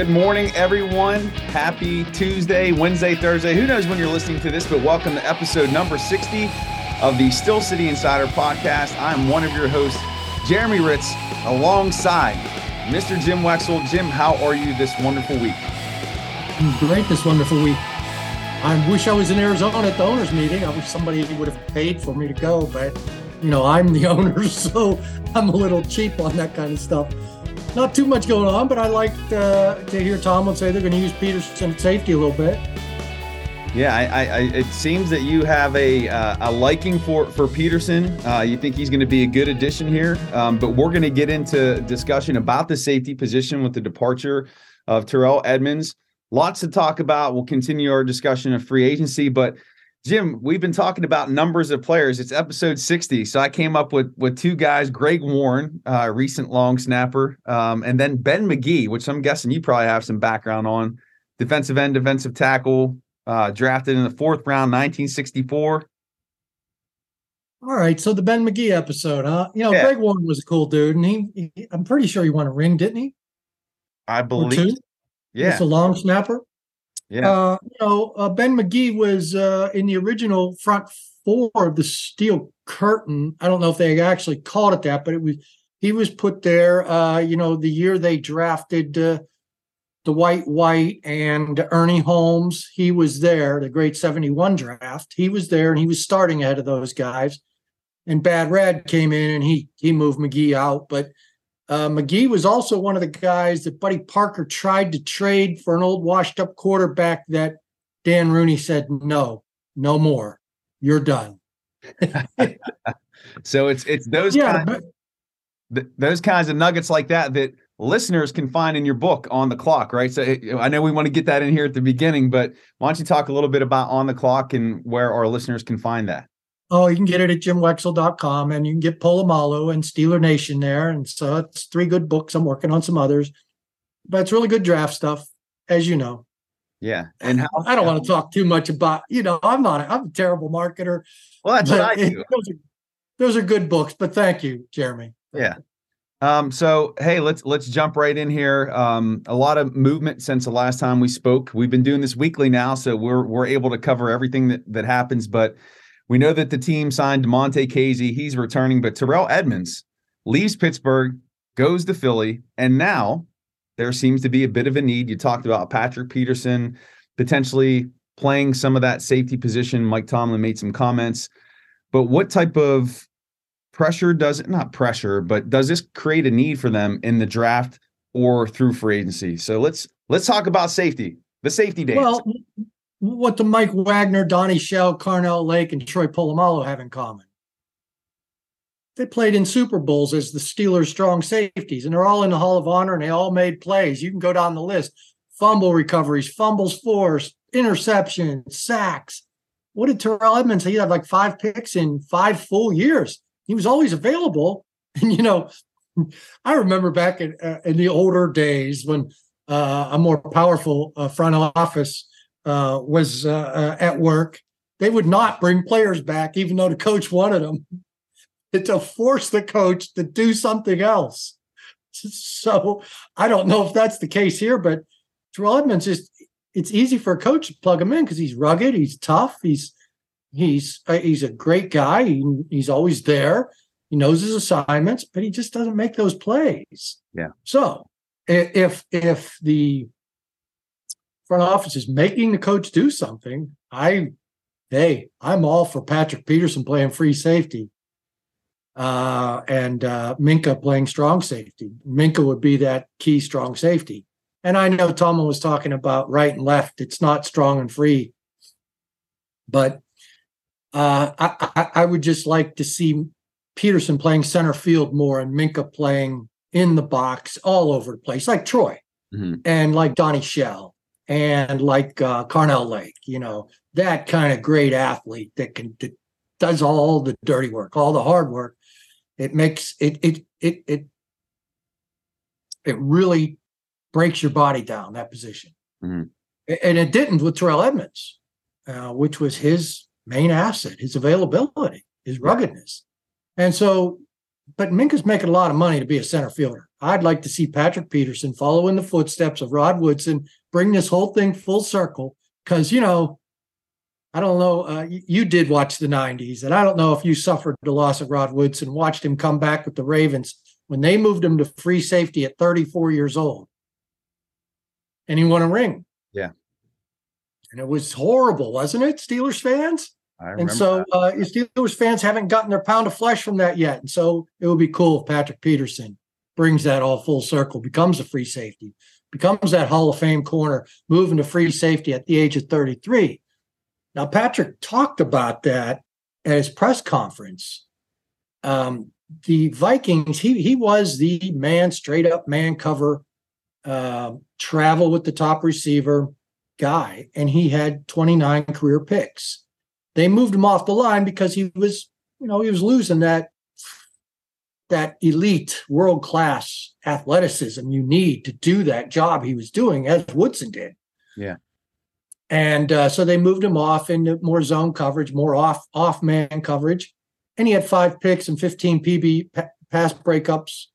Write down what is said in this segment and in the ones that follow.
Good morning, everyone. Happy Tuesday, Wednesday, Thursday. Who knows when you're listening to this, but welcome to episode number 60 of the Steel City Insider podcast. I'm one of your hosts, Jeremy Hritz, alongside Mr. Jim Wexell. Jim, how are you this wonderful week? Great this wonderful week. I wish I was in Arizona at the owners meeting. I wish somebody would have paid for me to go, but you know, I'm the owner, so I'm a little cheap on that kind of stuff not too much going on, but I liked uh, to hear Tomlin say they're going to use Peterson safety a little bit. Yeah, I, I, it seems that you have a uh, a liking for for Peterson. Uh, you think he's going to be a good addition here, um, but we're going to get into discussion about the safety position with the departure of Terrell Edmunds. Lots to talk about. We'll continue our discussion of free agency, but Jim, we've been talking about numbers of players. It's episode 60. So I came up with with two guys, Greg Warren, uh, recent long snapper, um, and then Ben McGee, which I'm guessing you probably have some background on. Defensive end, defensive tackle, uh, drafted in the fourth round, 1964. All right, so the Ben McGee episode, huh? You know, yeah. Greg Warren was a cool dude, and he, he, I'm pretty sure he won a ring, didn't he? I believe. Yeah, it's a long snapper. Yeah. Uh, you know, uh, Ben McGee was uh, in the original front four of the Steel Curtain. I don't know if they actually called it that, but it was he was put there. Uh, you know, the year they drafted uh, the White White and Ernie Holmes, he was there. The great '71 draft, he was there, and he was starting ahead of those guys. And Bad Red came in, and he he moved McGee out, but uh, McGee was also one of the guys that Buddy Parker tried to trade for an old washed up quarterback that Dan Rooney said, no, no more. You're done. so it's it's those yeah, kinds, but, those kinds of nuggets like that that listeners can find in your book on the clock, right? So I know we want to get that in here at the beginning, but why don't you talk a little bit about on the clock and where our listeners can find that? Oh, you can get it at jimwexell.com and you can get Polamalu and Steeler Nation there. And so it's three good books. I'm working on some others, but it's really good draft stuff, as you know. Yeah. And how, I don't want to talk too much about, you know, I'm not, I'm a terrible marketer. Well, that's what I do. those, are, those are good books, but thank you, Jeremy. Yeah. Um, so hey, let's let's jump right in here. Um, a lot of movement since the last time we spoke. We've been doing this weekly now, so we're we're able to cover everything that that happens. But we know that the team signed Monte Kazee. He's returning, but Terrell Edmunds leaves Pittsburgh, goes to Philly, and now there seems to be a bit of a need. You talked about Patrick Peterson potentially playing some of that safety position. Mike Tomlin made some comments. But what type of pressure does it not pressure, but does this create a need for them in the draft or through free agency? So let's let's talk about safety. The safety dance. Well, what do Mike Wagner, Donnie Shell, Carnell Lake, and Troy Polamalu have in common? They played in Super Bowls as the Steelers' strong safeties, and they're all in the Hall of Honor, and they all made plays. You can go down the list: fumble recoveries, fumbles forced, interceptions, sacks. What did Terrell Edmunds? He had like five picks in five full years. He was always available, and you know, I remember back in, uh, in the older days when uh, a more powerful uh, front office uh, was uh, uh, at work, they would not bring players back, even though the coach wanted them, to force the coach to do something else. So I don't know if that's the case here, but Terrell Edmunds just it's easy for a coach to plug him in because he's rugged, he's tough, he's he's uh, he's a great guy, he, he's always there, he knows his assignments, but he just doesn't make those plays. Yeah. So if if the front office is making the coach do something, I, hey, I'm all for Patrick Peterson playing free safety, uh, and uh, Minkah playing strong safety. Minkah would be that key strong safety. And I know Tomlin was talking about right and left. It's not strong and free, but uh, I, I, I would just like to see Peterson playing center field more and Minkah playing in the box all over the place, like Troy mm-hmm. and like Donnie Shell and like uh, Carnell Lake, you know, that kind of great athlete that can that does all the dirty work, all the hard work. It makes it it it it it really breaks your body down that position, mm-hmm. and it didn't with Terrell Edmunds, uh, which was his main asset, his availability, his ruggedness, and so but Minkah's making a lot of money to be a center fielder. I'd like to see Patrick Peterson follow in the footsteps of Rod Woodson, bring this whole thing full circle. Because you know, I don't know. Uh, you, did watch the '90s, and I don't know if you suffered the loss of Rod Woodson, watched him come back with the Ravens when they moved him to free safety at 34 years old, and he won a ring. Yeah, and it was horrible, wasn't it, Steelers fans? and so uh, Steelers fans haven't gotten their pound of flesh from that yet. And so it would be cool if Patrick Peterson brings that all full circle, becomes a free safety, becomes that Hall of Fame corner, moving to free safety at the age of 33. Now, Patrick talked about that at his press conference. Um, the Vikings, he he was the man, straight up man cover, uh, travel with the top receiver guy, and he had 29 career picks. They moved him off the line because he was, you know, he was losing that that elite world class athleticism you need to do that job he was doing as Woodson did. Yeah. And uh, so they moved him off into more zone coverage, more off off man coverage, and he had five picks and 15 PB pa- pass breakups,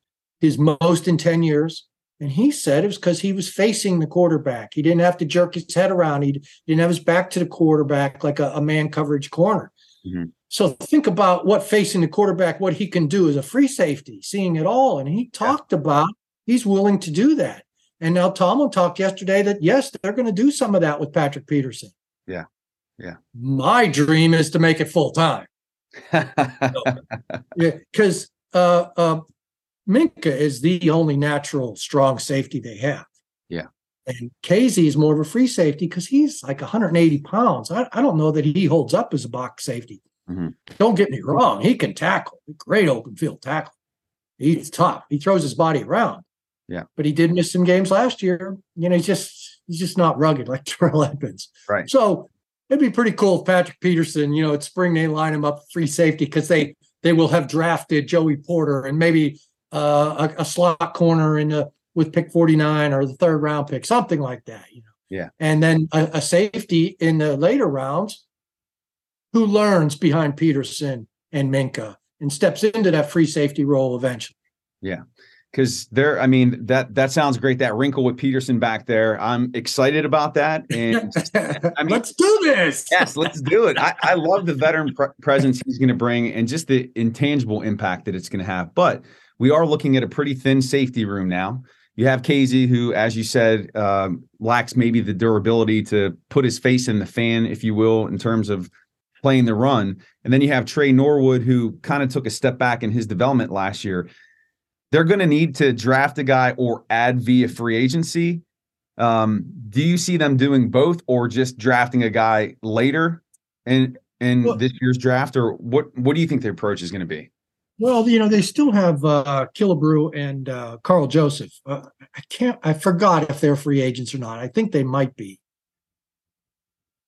his most in 10 years. And he said it was because he was facing the quarterback. He didn't have to jerk his head around. He didn't have his back to the quarterback like a, a man coverage corner. Mm-hmm. So think about what facing the quarterback, what he can do as a free safety, seeing it all. And he talked yeah. about he's willing to do that. And now Tomlin talked yesterday that yes, they're going to do some of that with Patrick Peterson. Yeah. Yeah. My dream is to make it full time. so, because uh, uh, Minkah is the only natural strong safety they have. Yeah. And Kazee is more of a free safety because he's like 180 pounds. I, I, don't know that he holds up as a box safety. Mm-hmm. Don't get me wrong. He can tackle, great open field tackle. He's tough. He throws his body around. Yeah. But he did miss some games last year. You know, he's just he's just not rugged like Terrell Edmunds. Right. So it'd be pretty cool if Patrick Peterson, you know, at spring they line him up free safety because they they will have drafted Joey Porter and maybe uh, a, a, slot corner in the with pick 49 or the third round pick, something like that, you know. Yeah. And then a, a safety in the later rounds who learns behind Peterson and Minkah and steps into that free safety role eventually. Yeah because there i mean that that sounds great that wrinkle with peterson back there. I'm excited about that and i mean let's do this! Yes let's do it. I, I love the veteran pre- presence he's going to bring and just the intangible impact that it's going to have. But we are looking at a pretty thin safety room now. You have Kazee, who, as you said, um, lacks maybe the durability to put his face in the fan, if you will, in terms of playing the run. And then you have Tre Norwood, who kind of took a step back in his development last year they're going to need to draft a guy or add via free agency. Um, do you see them doing both or just drafting a guy later in in well, this year's draft, or what? What do you think the approach is going to be? Well, you know, they still have uh, Killebrew and uh, Karl Joseph. Uh, I can't. I forgot if they're free agents or not. I think they might be.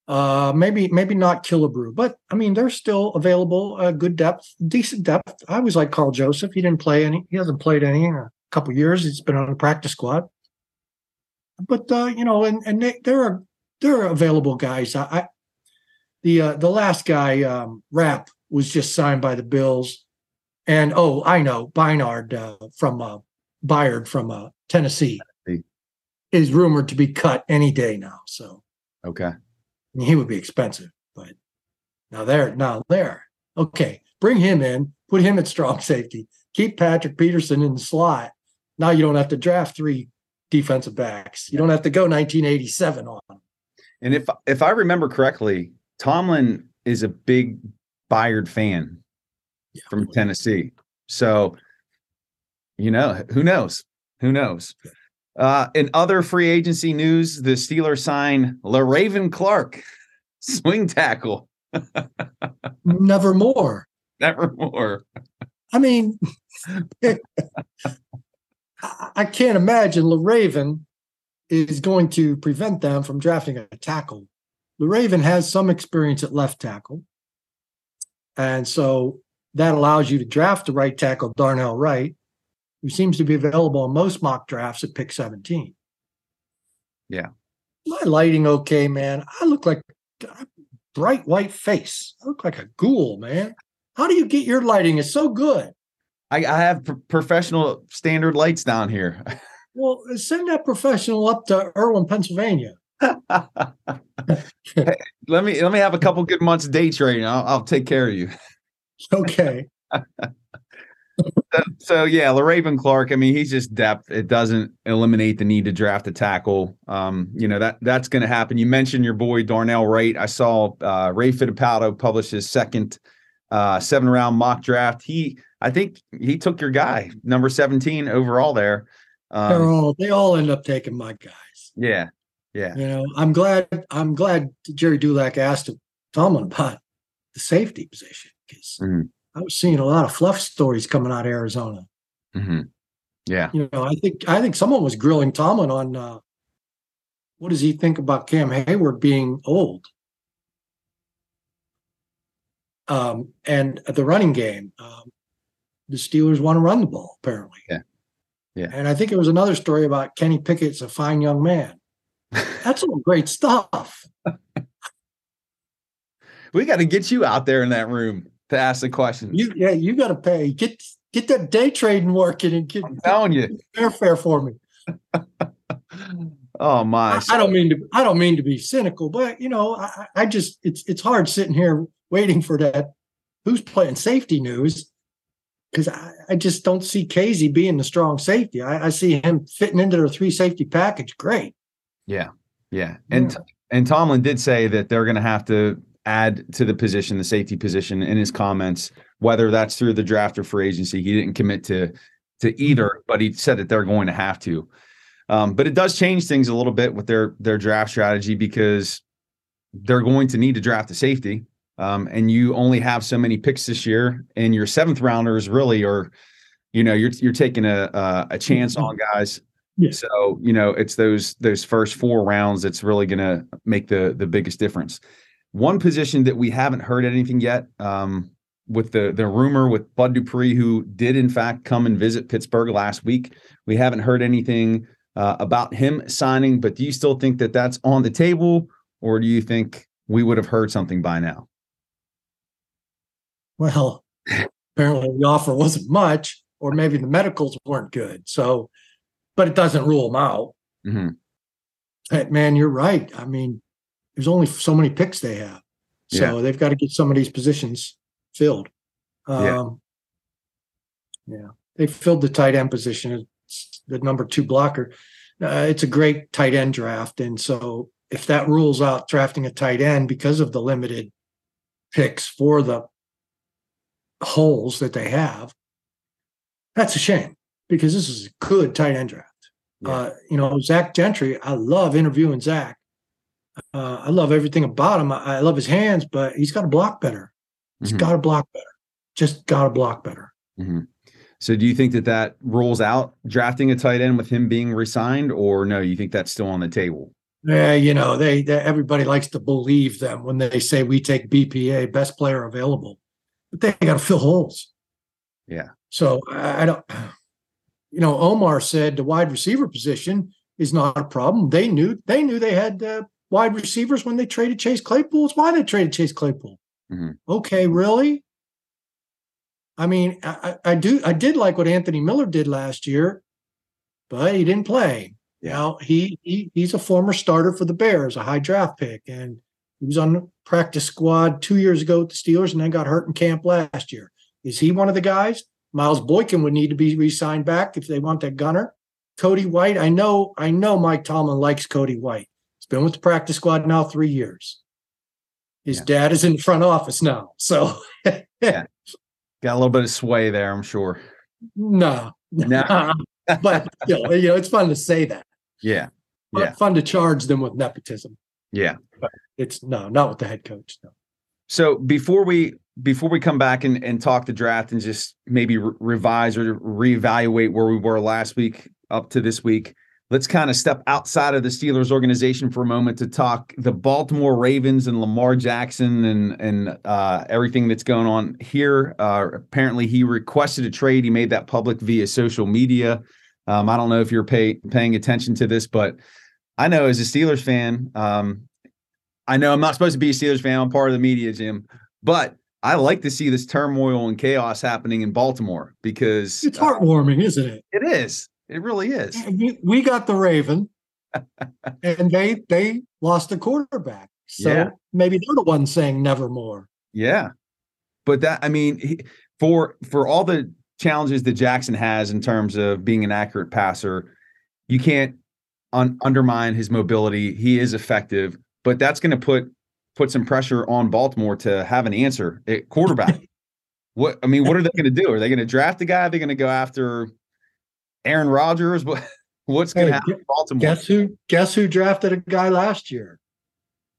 Uh, maybe maybe not Killebrew, but I mean they're still available. Uh, good depth, decent depth. I was like Karl Joseph. He didn't play any. He hasn't played any in a couple years. He's been on the practice squad. But uh, you know, and and they, they're they're available guys. I, I the uh, the last guy um, Rapp was just signed by the Bills, and oh I know Bynard uh, from uh, Byard from uh, Tennessee is rumored to be cut any day now. So okay he would be expensive, but now there, now there. Okay, bring him in, put him at strong safety, keep Patrick Peterson in the slot. Now you don't have to draft three defensive backs. You don't have to go 1987 on. And if if I remember correctly, Tomlin is a big Byard fan yeah. from Tennessee. So, you know, who knows? Who knows? Uh, in other free agency news, the Steelers sign Le'Raven Clark, swing tackle. Never more. Never more. I mean, I can't imagine Le'Raven is going to prevent them from drafting a tackle. Le'Raven has some experience at left tackle. And so that allows you to draft the right tackle, Darnell Wright, who seems to be available in most mock drafts at pick 17. Yeah. My lighting okay, man. I look like a bright white face. I look like a ghoul, man. How do you get your lighting? It's so good. I, I have professional standard lights down here. Well, send that professional up to Irwin, Pennsylvania. Hey, let me let me have a couple good months day trading. I'll, I'll take care of you. Okay. So, so yeah, Le'Raven Clark. I mean, he's just depth. It doesn't eliminate the need to draft a tackle. Um, you know that that's going to happen. You mentioned your boy Darnell Wright. I saw uh, Ray Fittipaldo publish his second uh, seven round mock draft. He, I think he took your guy, number seventeen overall there. They're Um, all they all end up taking my guys. yeah, yeah, You know, I'm glad I'm glad Jerry Dulac asked Tomlin about the safety position because Mhm. I was seeing a lot of fluff stories coming out of Arizona. hmm yeah. You know, I think I think someone was grilling Tomlin on uh, what does he think about Cam Heyward being old? Um, and the running game, um, the Steelers want to run the ball apparently. Yeah. Yeah. And I think it was another story about Kenny Pickett's a fine young man. That's all great stuff. We got to get you out there in that room to ask the questions. You yeah, you got to pay. Get get that day trading working and get I'm telling you. airfare for me. Oh my! I, I don't mean to. I don't mean to be cynical, but you know, I, I just it's it's hard sitting here waiting for that. Who's playing safety news? Because I, I just don't see Kazee being the strong safety. I, I see him fitting into their three safety package. Great. Yeah, yeah, and and Tomlin did say that they're going to have to add to the position, the safety position, in his comments, whether that's through the draft or free agency. He didn't commit to to either, but he said that they're going to have to. Um, but it does change things a little bit with their their draft strategy because they're going to need to draft a safety, um, and you only have so many picks this year, and your seventh rounders really are, you know, you're you're taking a a, a chance on guys Yeah. so you know, it's those those first four rounds that's really going to make the the biggest difference. One position that we haven't heard anything yet, um, with the the rumor with Bud Dupree, who did in fact come and visit Pittsburgh last week, we haven't heard anything uh, about him signing. But do you still think that that's on the table, or do you think we would have heard something by now? Well, apparently the offer wasn't much, or maybe the medicals weren't good. So, but it doesn't rule them out. Mhm. Hey, man, you're right. I mean, there's only so many picks they have, so they've got to get some of these positions filled. Yeah. Um, yeah, they filled the tight end position. It's the number two blocker. Uh, it's a great tight end draft, and so if that rules out drafting a tight end because of the limited picks for the holes that they have, that's a shame because this is a good tight end draft. Yeah. Uh, you know, Zach Gentry, I love interviewing Zach. Uh, I love everything about him. I, I love his hands, but he's got to block better. He's Mhm. got to block better. Just got to block better. Mhm. So do you think that that rules out drafting a tight end with him being resigned, or no? You think that's still on the table? Yeah, you know, they, they everybody likes to believe them when they say we take BPA, best player available, but they got to fill holes. Yeah. So I, I don't, you know, Omar said the wide receiver position is not a problem. They knew they knew they had uh, wide receivers when they traded Chase Claypool. It's why they traded Chase Claypool. Mhm. Okay, really? I mean, I, I I do I did like what Anthony Miller did last year, but he didn't play. Yeah. Now he, he he's a former starter for the Bears, a high draft pick, and he was on the practice squad two years ago with the Steelers, and then got hurt in camp last year. Is he one of the guys? Miles Boykin would need to be re-signed back if they want that gunner. Cody White, I know, I know Mike Tomlin likes Cody White. Been with the practice squad now three years. His Yeah. dad is in the front office now. So yeah. Got a little bit of sway there, I'm sure. no. No. but you know, you know, it's fun to say that. Yeah, Fun- Yeah. Fun to charge them with nepotism. yeah. It's no, not with the head coach. No. So before we before we come back and, and talk the draft and just maybe re- revise or reevaluate where we were last week up to this week, let's kind of step outside of the Steelers organization for a moment to talk the Baltimore Ravens and Lamar Jackson and and uh, everything that's going on here. Uh, apparently, he requested a trade. He made that public via social media. Um, I don't know if you're pay, paying attention to this, but I know as a Steelers fan, um, I know I'm not supposed to be a Steelers fan. I'm part of the media, Jim. But I like to see this turmoil and chaos happening in Baltimore because it's heartwarming, uh, isn't it? It is. It really is. We, we got the Raven, and they they lost the quarterback. So yeah. maybe they're the ones saying nevermore. Yeah, but that I mean, for for all the challenges that Jackson has in terms of being an accurate passer, you can't un- undermine his mobility. He is effective, but that's going to put put some pressure on Baltimore to have an answer at quarterback. what I mean, what are they going to do? Are they going to draft a guy? Are they going to go after Aaron Rodgers? What what's going to hey, happen? Baltimore. Guess who? Guess who drafted a guy last year?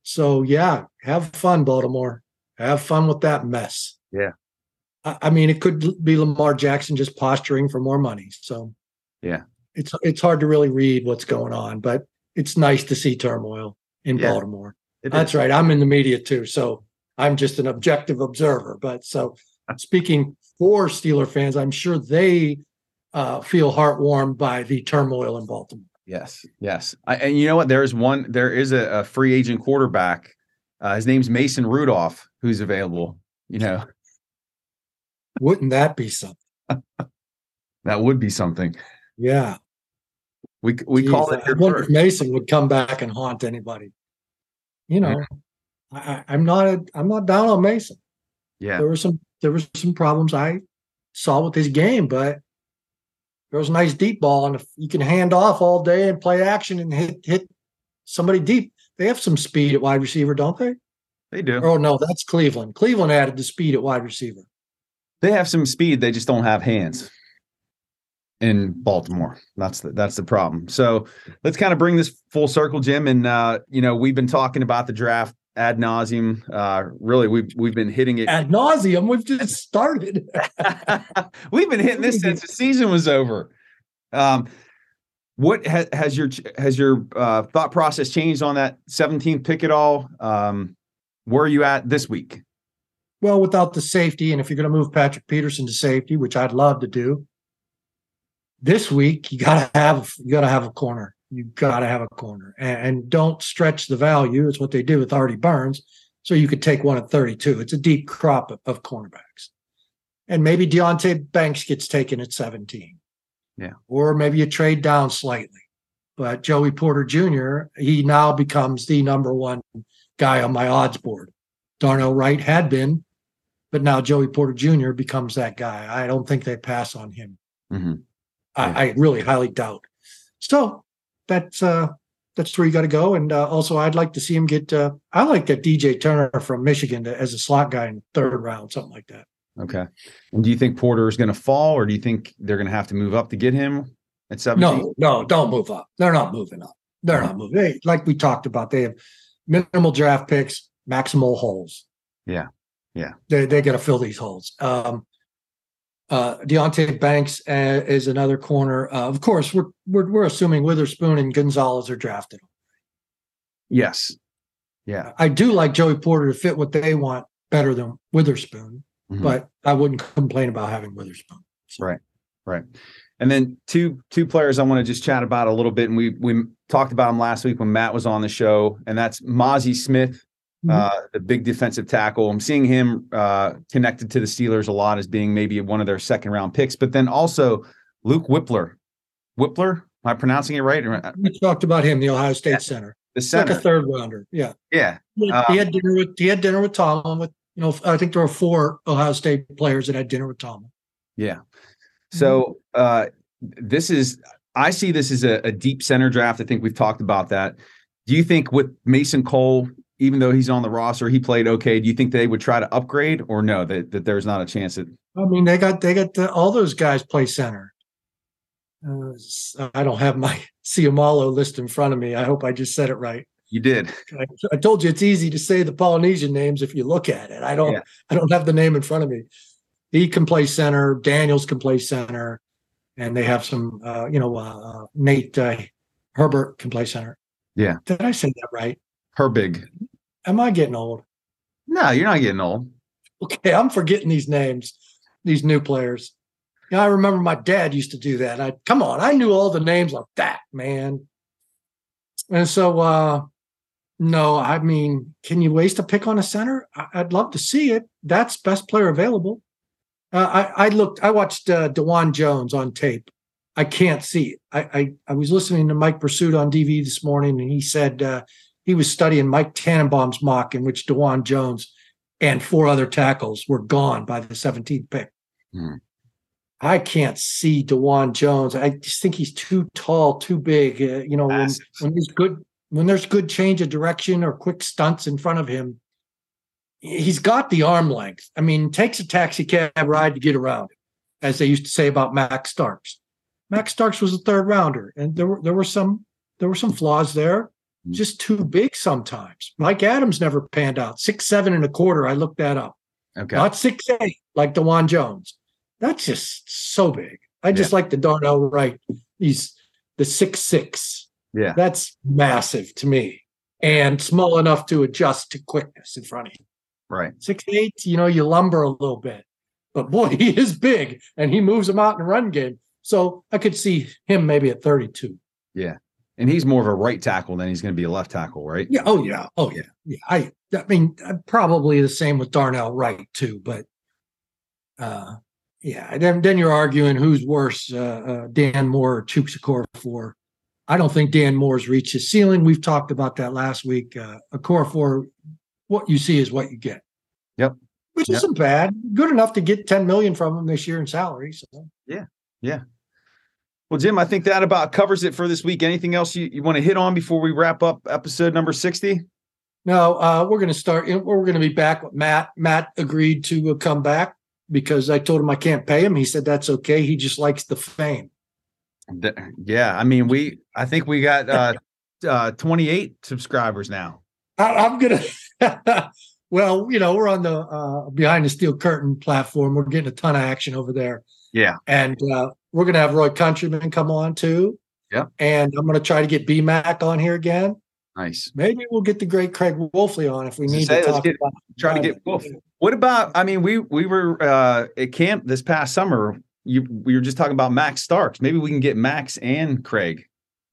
So yeah, have fun, Baltimore. Have fun with that mess. Yeah. I mean, it could be Lamar Jackson just posturing for more money. So, yeah, it's it's hard to really read what's going on, but it's nice to see turmoil in yeah, Baltimore. That's right. I'm in the media too, so I'm just an objective observer. But so, speaking for Steeler fans, I'm sure they uh, feel heartwarmed by the turmoil in Baltimore. Yes, yes, I, and you know what? There is one. There is a, a free agent quarterback. Uh, his name's Mason Rudolph, who's available. You know, wouldn't that be something? that would be something. Yeah. We we Jeez, call it. I wonder if Mason would come back and haunt anybody. You know, yeah. I, am not a, I'm not down on Mason. Yeah, there were some there were some problems I saw with his game, but there was a nice deep ball, and if you can hand off all day and play action and hit hit somebody deep, they have some speed at wide receiver, don't they? They do. Oh no, that's Cleveland. Cleveland added the speed at wide receiver. They have some speed. They just don't have hands in Baltimore. That's the that's the problem. So let's kind of bring this full circle, Jim. And uh, you know, we've been talking about the draft ad nauseum. Uh, really, we've we've been hitting it ad nauseum. We've just started. we've been hitting this since the season was over. Um, what has, has your has your uh, thought process changed on that 17th pick at all? Um, where are you at this week? Well, without the safety, and if you're going to move Patrick Peterson to safety, which I'd love to do, this week you gotta have you gotta have a corner. You gotta have a corner, and, don't stretch the value. It's what they did with Artie Burns. So you could take one at 32. It's a deep crop of, of cornerbacks, and maybe Deonte Banks gets taken at 17. Yeah, or maybe you trade down slightly. But Joey Porter Jr. he now becomes the number one guy on my odds board. Darnell Wright had been, but now Joey Porter Jr. becomes that guy. I don't think they pass on him. Mm-hmm. I, I really highly doubt. So that's uh that's where you got to go. And uh, also, I'd like to see him get. Uh, I like that DJ Turner from Michigan to, as a slot guy in third round, something like that. Okay. And do you think Porter is going to fall, or do you think they're going to have to move up to get him at seventeen? No, no, don't move up. They're not moving up. They're not moving. They, like we talked about, they have minimal draft picks, maximal holes. Yeah, yeah. They they got to fill these holes. Um, uh, Deonte Banks uh, is another corner. Uh, of course, we're, we're, we're assuming Witherspoon and Gonzalez are drafted. Yes. Yeah. I do like Joey Porter to fit what they want better than Witherspoon, mm-hmm. but I wouldn't complain about having Witherspoon. So. Right. Right. And then two two players I want to just chat about a little bit, and we we talked about them last week when Matt was on the show, and that's Mazi Smith mm-hmm. uh, the big defensive tackle. I'm seeing him uh, connected to the Steelers a lot as being maybe one of their second round picks, but then also Luke Wypler. Wypler, am I pronouncing it right? We talked about him, the Ohio State yeah. center. The center, like a third rounder. Yeah, yeah. He had, um, he had, dinner with he had dinner with Tomlin. With you know, I think there were four Ohio State players that had dinner with Tomlin. Yeah. So uh, this is I see this as a, a, deep center draft. I think we've talked about that. Do you think with Mason Cole even though he's on the roster, he played okay. Do you think they would try to upgrade or no? That that there's not a chance that. I mean, they got they got the, all those guys play center. Uh, I don't have my Seumalo list in front of me. I hope I just said it right. You did. I, I, told you it's easy to say the Polynesian names if you look at it. I don't. Yeah. I don't have the name in front of me. He can play center. Daniels can play center, and they have some. Uh, you know, uh, Nate uh, Herbert can play center. Yeah. Did I say that right? Herbig. Am I getting old? No, you're not getting old. Okay, I'm forgetting these names, these new players. Yeah, I remember my dad used to do that. I come on, I knew all the names like that, man. And so uh No, I mean, can you waste a pick on a center? I- would love to see it. That's best player available. Uh, I, I looked, I watched uh, Dawand Jones on tape. I can't see it. I, I, I was listening to Mike Prisuta on DV this morning, and he said uh, he was studying Mike Tannenbaum's mock, in which Dawand Jones and four other tackles were gone by the 17th pick. Hmm. I can't see Dawand Jones. I just think he's too tall, too big. Uh, you know, when, when, there's good when there's good change of direction or quick stunts in front of him, he's got the arm length. I mean, takes a taxi cab ride to get around, as they used to say about Max Starks. Max Starks was a third rounder, and there were there were some there were some flaws there. Mm-hmm. Just too big sometimes. Mike Adams never panned out. Six seven and a quarter. I looked that up. Okay. Not six eight like Dawand Jones. That's just so big. I just yeah. like the Darnell Wright. He's the six six. Yeah. That's massive to me. And small enough to adjust to quickness in front of you. Right. Six eight, you know, you lumber a little bit. But boy, he is big and he moves him out in the run game. So I could see him maybe at 32. Yeah. And he's more of a right tackle than he's going to be a left tackle, right? Yeah. Oh yeah. Oh yeah. Yeah. I I mean uh, probably the same with Darnell Wright too, but uh yeah, then then you're arguing who's worse, uh, uh, Dan Moore or Chukwuma for. I don't think Dan Moore's reached his ceiling. We've talked about that last week. Uh, Okorafor, what you see is what you get. Yep. Which yep. isn't bad. Good enough to get 10 million from him this year in salary. So yeah. Yeah. Well, Jim, I think that about covers it for this week. Anything else you, you want to hit on before we wrap up episode number 60? No, uh, we're going to start. We're going to be back with Matt. Matt agreed to uh, come back because I told him I can't pay him. He said that's okay. He just likes the fame. Yeah, I mean, we I think we got uh, uh 28 subscribers now. I, am gonna. well, you know, we're on the uh, behind the steel curtain platform. We're getting a ton of action over there. Yeah, and uh, we're gonna have Roy Countryman come on too. Yeah, and I'm gonna try to get BMAC on here again. Nice. Maybe we'll get the great Craig Wolfley on if we need say, to talk get, about. Try to get Wolf. What about? I mean, we we were uh, at camp this past summer. You we were just talking about Max Starks. Maybe we can get Max and Craig.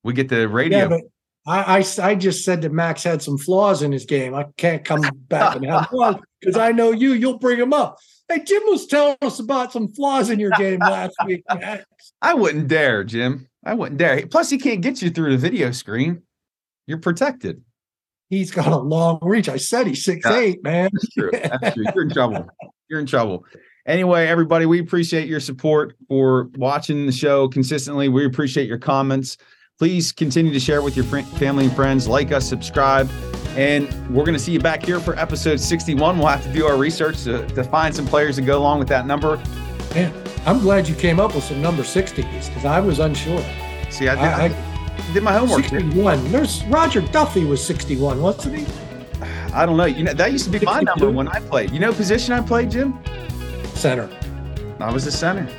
We get the radio. Yeah, but I, I, I just said that Max had some flaws in his game. I can't come back and have flaws because I know you. You'll bring him up. Hey, Jim was telling us about some flaws in your game last week. I wouldn't dare, Jim. I wouldn't dare. Plus, he can't get you through the video screen. You're protected he's got a long reach. I said he's six yeah, eight, man. That's true. That's true. You're in trouble. You're in trouble. Anyway, everybody, we appreciate your support for watching the show consistently. We appreciate your comments. Please continue to share with your family and friends. Like us, subscribe, and we're going to see you back here for episode 61. We'll have to do our research to, to find some players to go along with that number. Man, I'm glad you came up with some number 60s because I was unsure. See, I, did, I, I did my homework. 61. There's Roger Duffy was 61, wasn't he? I don't know. You know that used to be 62? my number when I played. You know position I played, Jim? Center. I was a center.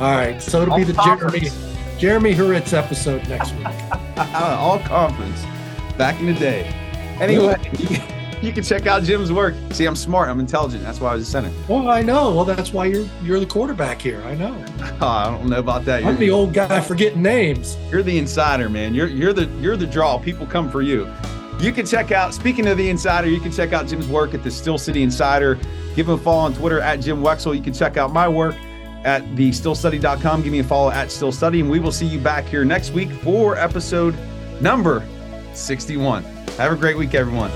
All right, so it'll All be the conference. Jeremy Jeremy Hritz episode next week. Uh, all conference, back in the day. Anyway. you can check out Jim's work. See, I'm smart. I'm intelligent. That's why I was a center. Well, I know. Well, that's why you're you're the quarterback here. I know. Oh, I don't know about that. I'm you're, the old guy forgetting names. You're the insider, man. You're you're the you're the draw. People come for you. You can check out. Speaking of the insider, you can check out Jim's work at the Steel City Insider. Give him a follow on Twitter at Jim Wexell. You can check out my work at thesteelstudy.com. Give me a follow at Steel Study, and we will see you back here next week for episode number 61. Have a great week, everyone.